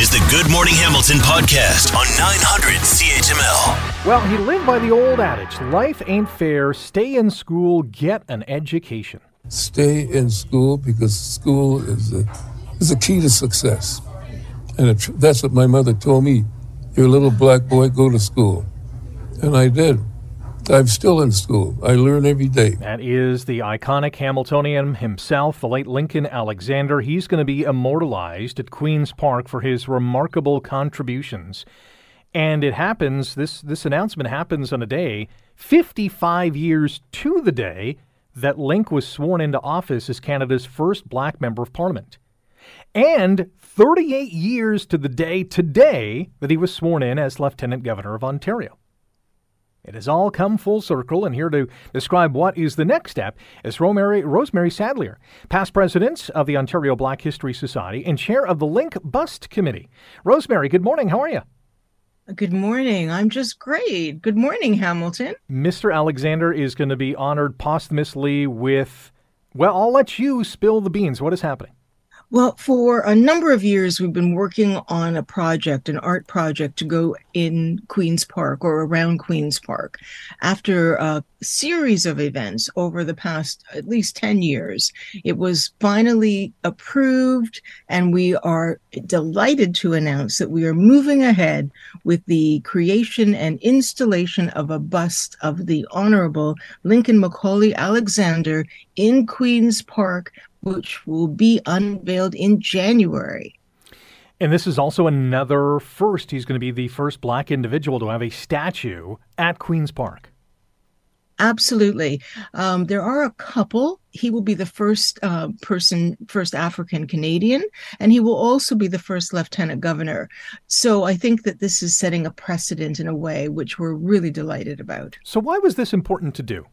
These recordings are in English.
is the Good Morning Hamilton podcast on 900 CHML. Well, he lived by the old adage life ain't fair. Stay in school, get an education. Stay in school because school is a, is a key to success. And it, that's what my mother told me. You're a little black boy, go to school. And I did. I'm still in school. I learn every day. That is the iconic Hamiltonian himself, the late Lincoln Alexander. He's going to be immortalized at Queen's Park for his remarkable contributions. And it happens, this, this announcement happens on a day 55 years to the day that Linc was sworn into office as Canada's first black member of parliament. And 38 years to the day today that he was sworn in as Lieutenant Governor of Ontario. It has all come full circle, and here to describe what is the next step is Rosemary, Rosemary Sadlier, past president of the Ontario Black History Society and chair of the Linc Bust Committee. Rosemary, good morning. How are you? Good morning. I'm just great. Good morning, Hamilton. Mr. Alexander is going to be honored posthumously with, well, I'll let you spill the beans. What is happening? Well, for a number of years, we've been working on a project, an art project to go in Queen's Park or around Queen's Park. After a series of events over the past at least 10 years, it was finally approved, and we are delighted to announce that we are moving ahead with the creation and installation of a bust of the Honorable Lincoln Macaulay Alexander in Queen's Park which will be unveiled in January. And this is also another first. He's going to be the first black individual to have a statue at Queen's Park. Absolutely. Um, there are a couple. He will be the first uh, person, first African Canadian, and he will also be the first lieutenant governor. So I think that this is setting a precedent in a way which we're really delighted about. So, why was this important to do?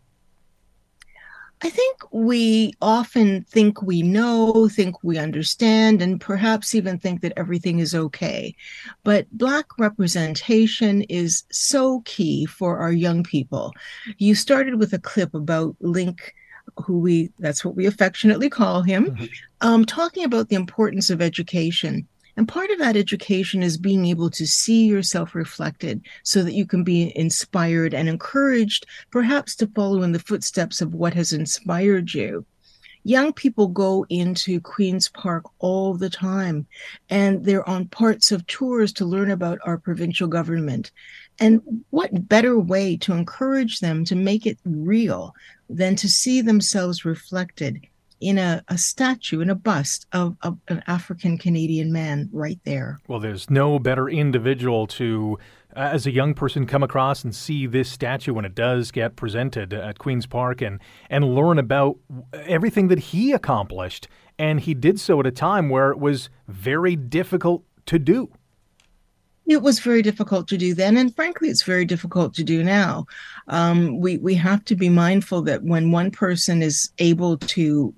I think we often think we know, think we understand, and perhaps even think that everything is okay. But Black representation is so key for our young people. You started with a clip about Linc who we that's what we affectionately call him mm-hmm. um, talking about the importance of education and part of that education is being able to see yourself reflected so that you can be inspired and encouraged, perhaps to follow in the footsteps of what has inspired you. Young people go into Queen's Park all the time, and they're on parts of tours to learn about our provincial government. And what better way to encourage them to make it real than to see themselves reflected in a, a statue, in a bust of, of an African Canadian man right there. Well, there's no better individual to, uh, as a young person, come across and see this statue when it does get presented at Queen's Park and, and learn about everything that he accomplished. And he did so at a time where it was very difficult to do. It was very difficult to do then, and frankly, it's very difficult to do now. Um, we we have to be mindful that when one person is able to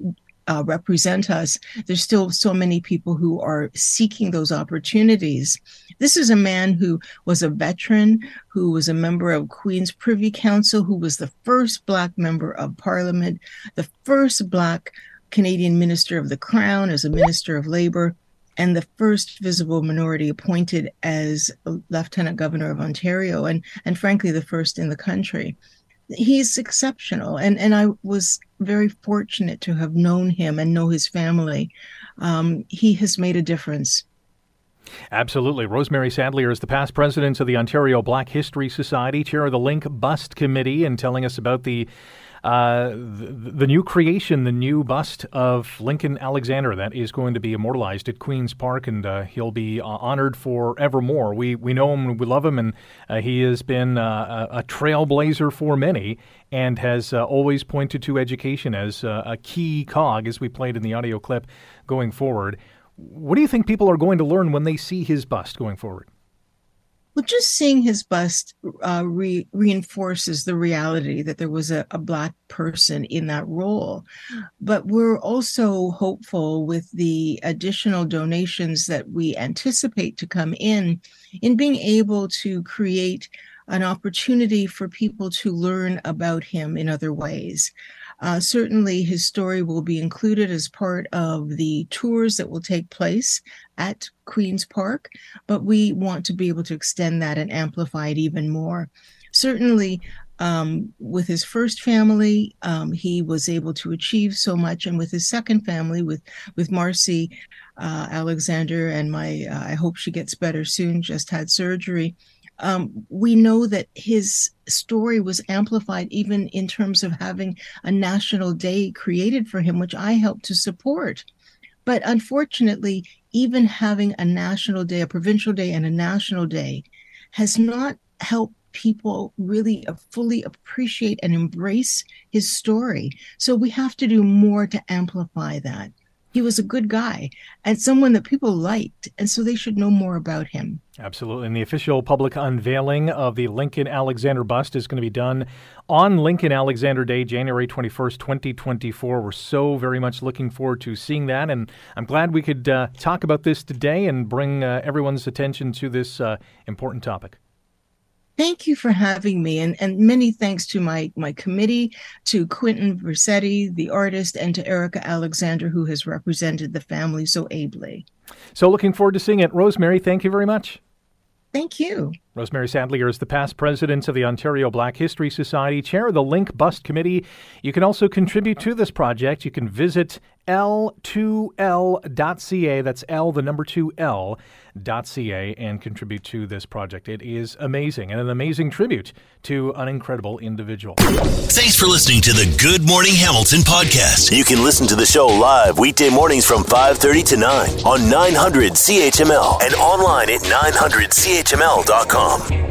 uh, represent us, there's still so many people who are seeking those opportunities. This is a man who was a veteran, who was a member of Queen's Privy Council, who was the first Black member of Parliament, the first Black Canadian Minister of the Crown as a Minister of Labor and the first visible minority appointed as lieutenant governor of Ontario, and and frankly the first in the country. He's exceptional, and and I was very fortunate to have known him and know his family. Um, he has made a difference. Absolutely. Rosemary Sadlier is the past president of the Ontario Black History Society, chair of the Linc Bust Committee, and telling us about the uh, the, the, new creation, the new bust of Lincoln Alexander that is going to be immortalized at Queen's Park, and uh, he'll be uh, honored forevermore. We we know him, we love him, and uh, he has been uh, a, trailblazer for many, and has always pointed to education as a key cog, as we played in the audio clip, going forward. What do you think people are going to learn when they see his bust going forward? Well, just seeing his bust uh, re- reinforces the reality that there was a, a Black person in that role. But we're also hopeful with the additional donations that we anticipate to come in, in being able to create an opportunity for people to learn about him in other ways. Uh, certainly, his story will be included as part of the tours that will take place at Queen's Park, but we want to be able to extend that and amplify it even more. Certainly, um, with his first family, um, he was able to achieve so much, and with his second family, with with Marni uh, Alexander, and my uh, I hope she gets better soon. Just had surgery. Um, we know that his story was amplified even in terms of having a national day created for him, which I helped to support. But unfortunately, even having a national day, a provincial day, and a national day has not helped people really fully appreciate and embrace his story. So we have to do more to amplify that. He was a good guy and someone that people liked, and so they should know more about him. Absolutely. And the official public unveiling of the Lincoln Alexander bust is going to be done on Lincoln Alexander Day, January 21st, 2024. We're so very much looking forward to seeing that. And I'm glad we could uh, talk about this today and bring uh, everyone's attention to this uh, important topic thank you for having me and, and many thanks to my my committee to Quentin VerCetty the artist and to erica alexander who has represented the family so ably. So looking forward to seeing it. Rosemary thank you very much. Thank you. Rosemary Sadlier is the past president of the Ontario Black History Society, chair of the Linc Bust Committee. You can also contribute to this project. You can visit l2l.ca. That's L, the number 2l.ca, and contribute to this project. It is amazing and an amazing tribute to an incredible individual. Thanks for listening to the Good Morning Hamilton podcast. You can listen to the show live weekday mornings from 5:30 to 9 on 900 CHML and online at 900CHML.com gmail.com.